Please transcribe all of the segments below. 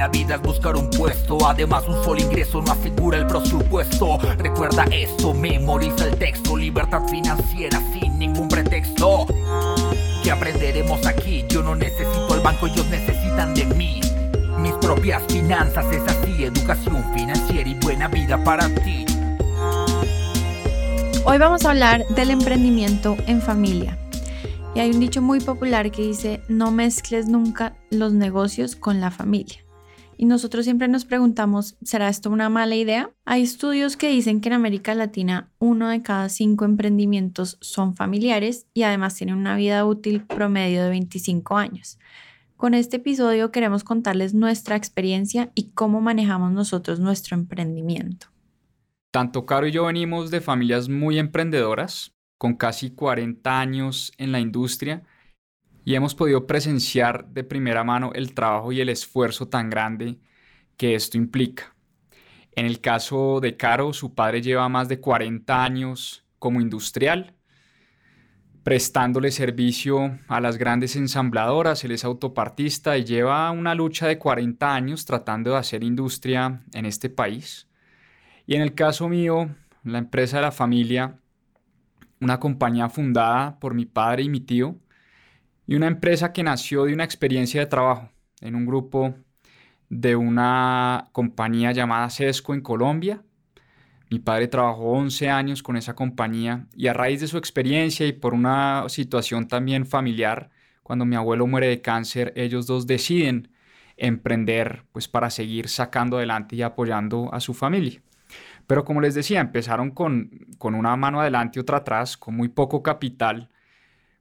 La vida es buscar un puesto. Además, un solo ingreso no asegura el presupuesto. Recuerda esto, memoriza el texto. Libertad financiera sin ningún pretexto. ¿Qué aprenderemos aquí? Yo no necesito el banco, ellos necesitan de mí. Mis propias finanzas es así, educación financiera y buena vida para ti. Hoy vamos a hablar del emprendimiento en familia. Y hay un dicho muy popular que dice, no mezcles nunca los negocios con la familia. Y nosotros siempre nos preguntamos, ¿será esto una mala idea? Hay estudios que dicen que en América Latina uno de cada cinco emprendimientos son familiares y además tienen una vida útil promedio de 25 años. Con este episodio queremos contarles nuestra experiencia y cómo manejamos nosotros nuestro emprendimiento. Tanto Caro y yo venimos de familias muy emprendedoras, con casi 40 años en la industria y hemos podido presenciar de primera mano el trabajo y el esfuerzo tan grande que esto implica. En el caso de Caro, su padre lleva más de 40 años como industrial, prestándole servicio a las grandes ensambladoras, él es autopartista y lleva una lucha de 40 años tratando de hacer industria en este país. Y en el caso mío, la empresa de la familia, una compañía fundada por mi padre y mi tío, y una empresa que nació de una experiencia de trabajo en un grupo de una compañía llamada Sesco en Colombia. Mi padre trabajó 11 años con esa compañía y a raíz de su experiencia y por una situación también familiar, cuando mi abuelo muere de cáncer, ellos dos deciden emprender pues para seguir sacando adelante y apoyando a su familia. Pero como les decía, empezaron con, con una mano adelante y otra atrás, con muy poco capital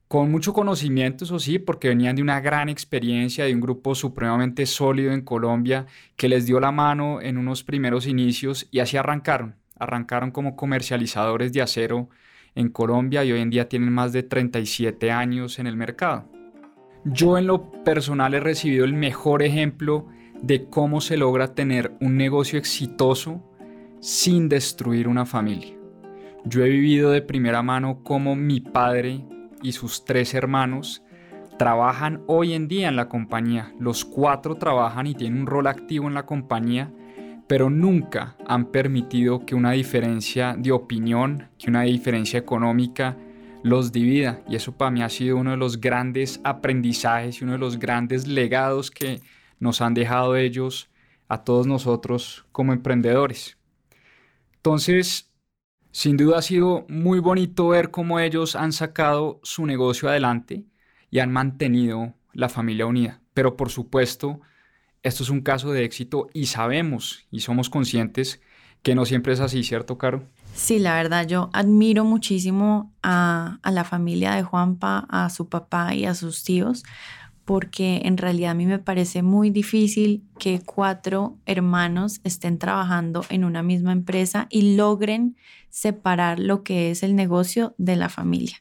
con mucho conocimiento, eso sí, porque venían de una gran experiencia, de un grupo supremamente sólido en Colombia que les dio la mano en unos primeros inicios y así arrancaron. Arrancaron como comercializadores de acero en Colombia y hoy en día tienen más de 37 años en el mercado. Yo en lo personal he recibido el mejor ejemplo de cómo se logra tener un negocio exitoso sin destruir una familia. Yo he vivido de primera mano cómo mi padre y sus tres hermanos trabajan hoy en día en la compañía. Los cuatro trabajan y tienen un rol activo en la compañía, pero nunca han permitido que una diferencia de opinión, que una diferencia económica los divida. Y eso para mí ha sido uno de los grandes aprendizajes y uno de los grandes legados que nos han dejado ellos a todos nosotros como emprendedores. Entonces, sin duda ha sido muy bonito ver cómo ellos han sacado su negocio adelante y han mantenido la familia unida. Pero por supuesto, esto es un caso de éxito y sabemos y somos conscientes que no siempre es así, ¿cierto, Caro? Sí, la verdad, yo admiro muchísimo a, a la familia de Juanpa, a su papá y a sus tíos, porque en realidad a mí me parece muy difícil que cuatro hermanos estén trabajando en una misma empresa y logren separar lo que es el negocio de la familia.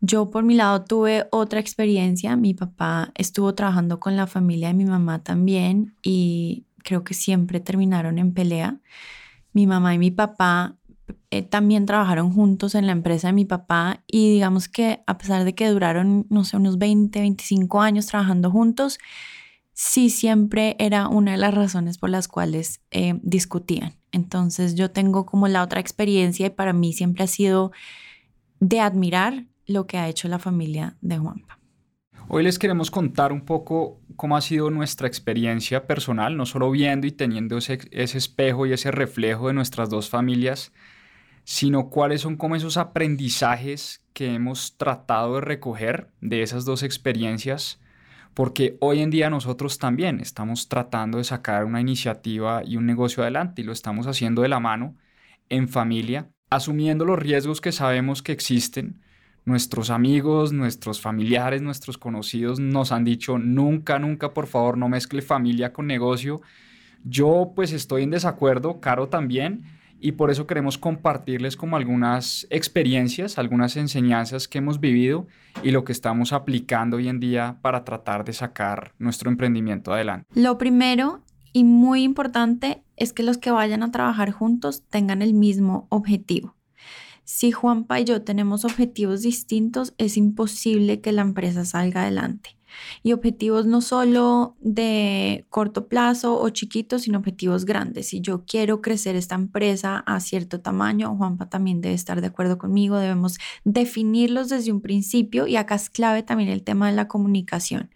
Yo por mi lado tuve otra experiencia, mi papá estuvo trabajando con la familia de mi mamá también y creo que siempre terminaron en pelea. Mi mamá y mi papá eh, también trabajaron juntos en la empresa de mi papá y digamos que a pesar de que duraron, no sé, unos 20, 25 años trabajando juntos, sí siempre era una de las razones por las cuales eh, discutían. Entonces yo tengo como la otra experiencia y para mí siempre ha sido de admirar lo que ha hecho la familia de Juanpa. Hoy les queremos contar un poco cómo ha sido nuestra experiencia personal, no solo viendo y teniendo ese, ese espejo y ese reflejo de nuestras dos familias, sino cuáles son como esos aprendizajes que hemos tratado de recoger de esas dos experiencias, porque hoy en día nosotros también estamos tratando de sacar una iniciativa y un negocio adelante y lo estamos haciendo de la mano, en familia, asumiendo los riesgos que sabemos que existen. Nuestros amigos, nuestros familiares, nuestros conocidos nos han dicho nunca, nunca, por favor, no mezcle familia con negocio. Yo pues estoy en desacuerdo, Caro también, y por eso queremos compartirles como algunas experiencias, algunas enseñanzas que hemos vivido y lo que estamos aplicando hoy en día para tratar de sacar nuestro emprendimiento adelante. Lo primero y muy importante es que los que vayan a trabajar juntos tengan el mismo objetivo. Si Juanpa y yo tenemos objetivos distintos, es imposible que la empresa salga adelante y objetivos no solo de corto plazo o chiquitos, sino objetivos grandes. Si yo quiero crecer esta empresa a cierto tamaño, Juanpa también debe estar de acuerdo conmigo, debemos definirlos desde un principio y acá es clave también el tema de la comunicación.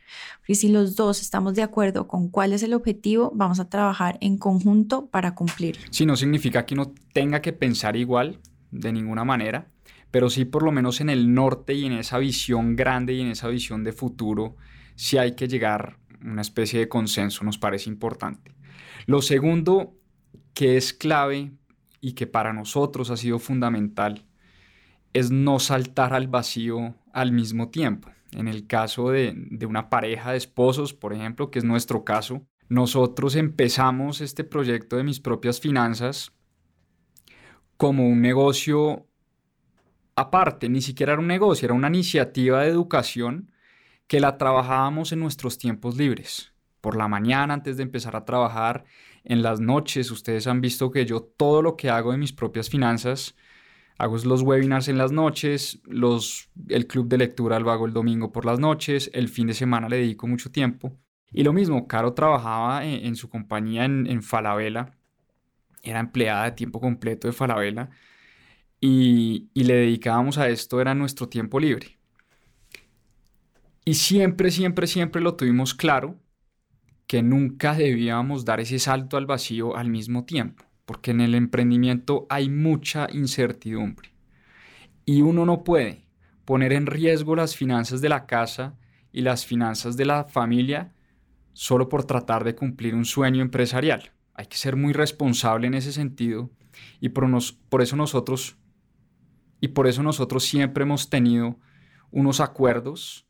Y si los dos estamos de acuerdo con cuál es el objetivo, vamos a trabajar en conjunto para cumplir. Si no significa que uno tenga que pensar igual de ninguna manera, pero sí por lo menos en el norte y en esa visión grande y en esa visión de futuro, sí hay que llegar a una especie de consenso, nos parece importante. Lo segundo que es clave y que para nosotros ha sido fundamental es no saltar al vacío al mismo tiempo. En el caso de, de una pareja de esposos, por ejemplo, que es nuestro caso, nosotros empezamos este proyecto de mis propias finanzas como un negocio aparte, ni siquiera era un negocio, era una iniciativa de educación que la trabajábamos en nuestros tiempos libres. Por la mañana antes de empezar a trabajar, en las noches, ustedes han visto que yo todo lo que hago de mis propias finanzas, hago los webinars en las noches, los, el club de lectura lo hago el domingo por las noches, el fin de semana le dedico mucho tiempo. Y lo mismo, Caro trabajaba en, su compañía en, en Falabella, era empleada de tiempo completo de Falabella y, le dedicábamos a esto, era nuestro tiempo libre. Y siempre, siempre, siempre lo tuvimos claro que nunca debíamos dar ese salto al vacío al mismo tiempo, porque en el emprendimiento hay mucha incertidumbre. Y uno no puede poner en riesgo las finanzas de la casa y las finanzas de la familia solo por tratar de cumplir un sueño empresarial. Hay que ser muy responsable en ese sentido y por, eso nosotros y por eso nosotros siempre hemos tenido unos acuerdos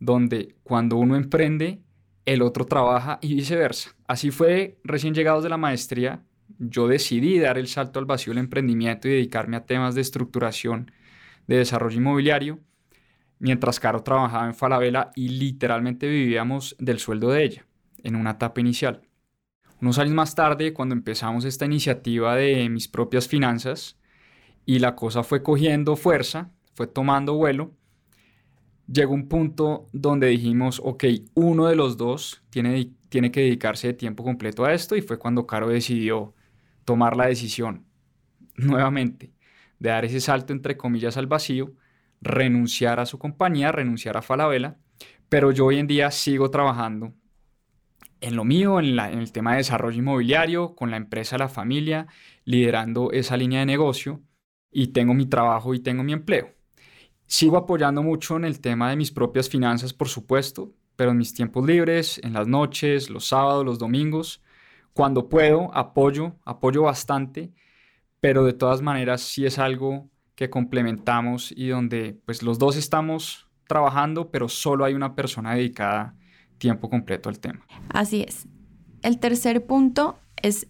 donde cuando uno emprende, el otro trabaja y viceversa. Así fue recién llegados de la maestría, yo decidí dar el salto al vacío del emprendimiento y dedicarme a temas de estructuración, de desarrollo inmobiliario, mientras Caro trabajaba en Falabella y literalmente vivíamos del sueldo de ella en una etapa inicial. Unos años más tarde, cuando empezamos esta iniciativa de mis propias finanzas, y la cosa fue cogiendo fuerza, fue tomando vuelo. Llegó un punto donde dijimos, ok, uno de los dos tiene, tiene que dedicarse de tiempo completo a esto y fue cuando Caro decidió tomar la decisión nuevamente de dar ese salto entre comillas al vacío, renunciar a su compañía, renunciar a Falabella, pero yo hoy en día sigo trabajando en lo mío, en, en, el tema de desarrollo inmobiliario, con la empresa La Familia, liderando esa línea de negocio y tengo mi trabajo y tengo mi empleo. Sigo apoyando mucho en el tema de mis propias finanzas, por supuesto, pero en mis tiempos libres, en las noches, los sábados, los domingos, cuando puedo, apoyo, apoyo bastante, pero de todas maneras sí es algo que complementamos y donde pues los dos estamos trabajando, pero solo hay una persona dedicada tiempo completo al tema. Así es. El tercer punto es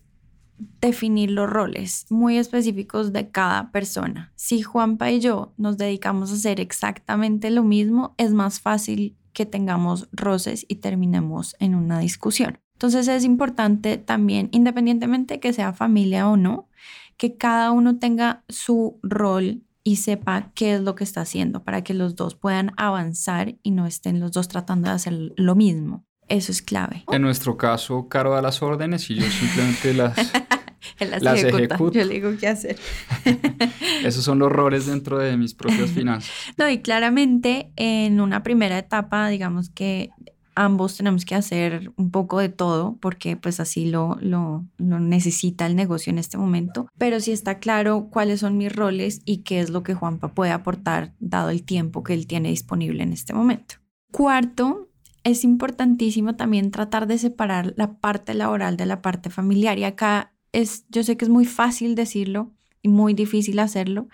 definir los roles muy específicos de cada persona. Si Juanpa y yo nos dedicamos a hacer exactamente lo mismo, es más fácil que tengamos roces y terminemos en una discusión. Entonces es importante también, independientemente que sea familia o no, que cada uno tenga su rol y sepa qué es lo que está haciendo para que los dos puedan avanzar y no estén los dos tratando de hacer lo mismo. Eso es clave. En nuestro caso, Caro da las órdenes y yo simplemente las, Él las, ejecuta. Yo le digo qué hacer. Esos son los roles dentro de mis propias finanzas. No, y claramente en una primera etapa, digamos que ambos tenemos que hacer un poco de todo porque pues así lo, lo, lo, necesita el negocio en este momento, pero sí está claro cuáles son mis roles y qué es lo que Juanpa puede aportar dado el tiempo que él tiene disponible en este momento. Cuarto, es importantísimo también tratar de separar la parte laboral de la parte familiar y acá es, yo sé que es muy fácil decirlo y muy difícil hacerlo,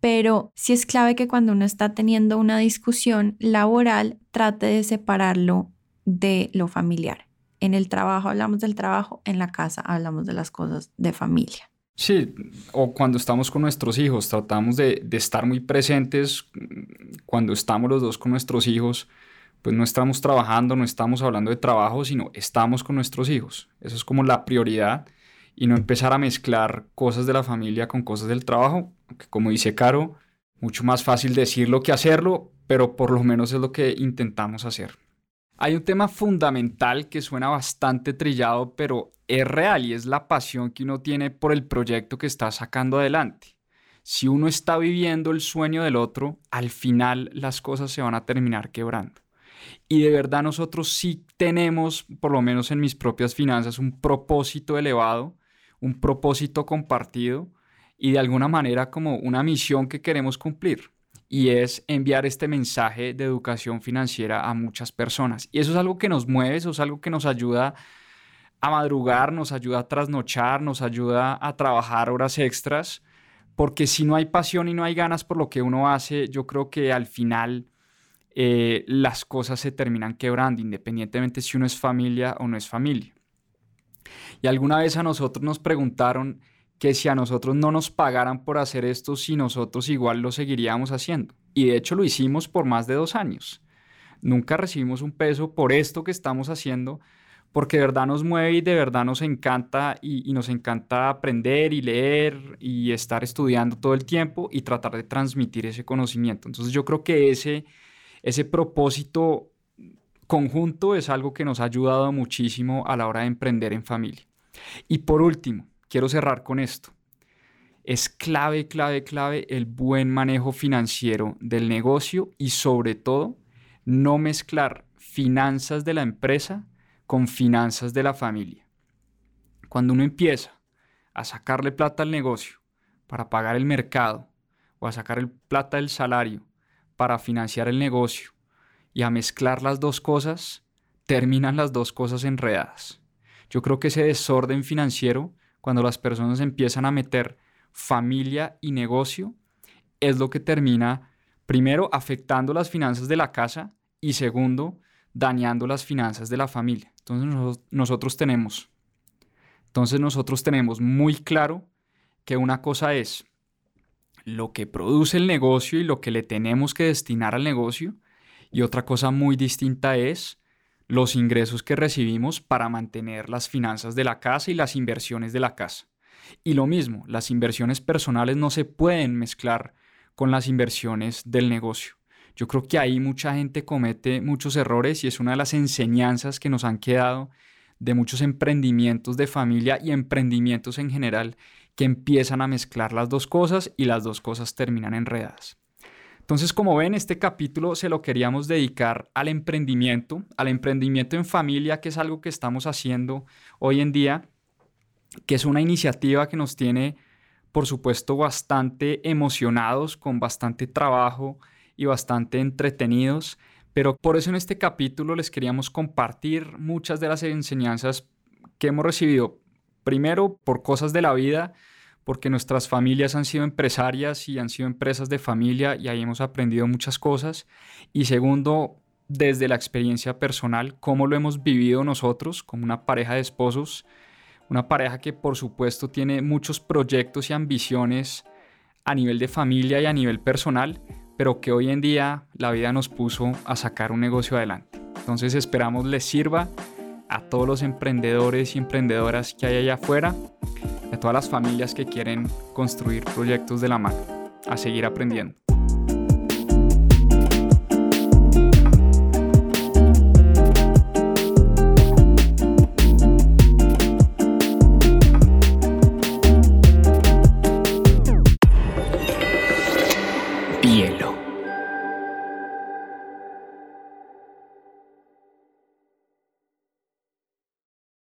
pero sí es clave que cuando uno está teniendo una discusión laboral, trate de separarlo de lo familiar. En el trabajo hablamos del trabajo, en la casa hablamos de las cosas de familia. Sí, o cuando estamos con nuestros hijos, tratamos de, de estar muy presentes cuando estamos los dos con nuestros hijos, pues no estamos trabajando, no estamos hablando de trabajo, sino estamos con nuestros hijos. Eso es como la prioridad y no empezar a mezclar cosas de la familia con cosas del trabajo, que como dice Caro, mucho más fácil decirlo que hacerlo, pero por lo menos es lo que intentamos hacer. Hay un tema fundamental que suena bastante trillado, pero es real y es la pasión que uno tiene por el proyecto que está sacando adelante. Si uno está viviendo el sueño del otro, al final las cosas se van a terminar quebrando. Y de verdad nosotros sí tenemos, por lo menos en mis propias finanzas, un propósito elevado un propósito compartido y de alguna manera como una misión que queremos cumplir. Y es enviar este mensaje de educación financiera a muchas personas. Y eso es algo que nos mueve, eso es algo que nos ayuda a madrugar, nos ayuda a trasnochar, nos ayuda a trabajar horas extras, porque si no hay pasión y no hay ganas por lo que uno hace, yo creo que al final eh, las cosas se terminan quebrando, independientemente si uno es familia o no es familia. Y alguna vez a nosotros nos preguntaron que si a nosotros no nos pagaran por hacer esto, si nosotros igual lo seguiríamos haciendo. Y de hecho lo hicimos por más de dos años. Nunca recibimos un peso por esto que estamos haciendo, porque de verdad nos mueve y de verdad nos encanta y, nos encanta aprender y leer y estar estudiando todo el tiempo y tratar de transmitir ese conocimiento. Entonces yo creo que ese, ese propósito conjunto es algo que nos ha ayudado muchísimo a la hora de emprender en familia. Y por último, quiero cerrar con esto. Es clave, clave, clave el buen manejo financiero del negocio y sobre todo no mezclar finanzas de la empresa con finanzas de la familia. Cuando uno empieza a sacarle plata al negocio para pagar el mercado o a sacar el plata del salario para financiar el negocio y a mezclar las dos cosas, terminan las dos cosas enredadas. Yo creo que ese desorden financiero, cuando las personas empiezan a meter familia y negocio, es lo que termina, primero, afectando las finanzas de la casa y segundo, dañando las finanzas de la familia. Entonces nosotros tenemos, entonces nosotros tenemos muy claro que una cosa es lo que produce el negocio y lo que le tenemos que destinar al negocio y otra cosa muy distinta es los ingresos que recibimos para mantener las finanzas de la casa y las inversiones de la casa. Y lo mismo, las inversiones personales no se pueden mezclar con las inversiones del negocio. Yo creo que ahí mucha gente comete muchos errores y es una de las enseñanzas que nos han quedado de muchos emprendimientos de familia y emprendimientos en general que empiezan a mezclar las dos cosas y las dos cosas terminan enredadas. Entonces, como ven, este capítulo se lo queríamos dedicar al emprendimiento, al emprendimiento en familia, que es algo que estamos haciendo hoy en día, que es una iniciativa que nos tiene, por supuesto, bastante emocionados, con bastante trabajo y bastante entretenidos. Pero por eso en este capítulo les queríamos compartir muchas de las enseñanzas que hemos recibido, primero por cosas de la vida, porque nuestras familias han sido empresarias y han sido empresas de familia y ahí hemos aprendido muchas cosas. Y segundo, desde la experiencia personal, cómo lo hemos vivido nosotros como una pareja de esposos, una pareja que por supuesto tiene muchos proyectos y ambiciones a nivel de familia y a nivel personal, pero que hoy en día la vida nos puso a sacar un negocio adelante. Entonces esperamos les sirva a todos los emprendedores y emprendedoras que hay allá afuera a todas las familias que quieren construir proyectos de la mano, a seguir aprendiendo.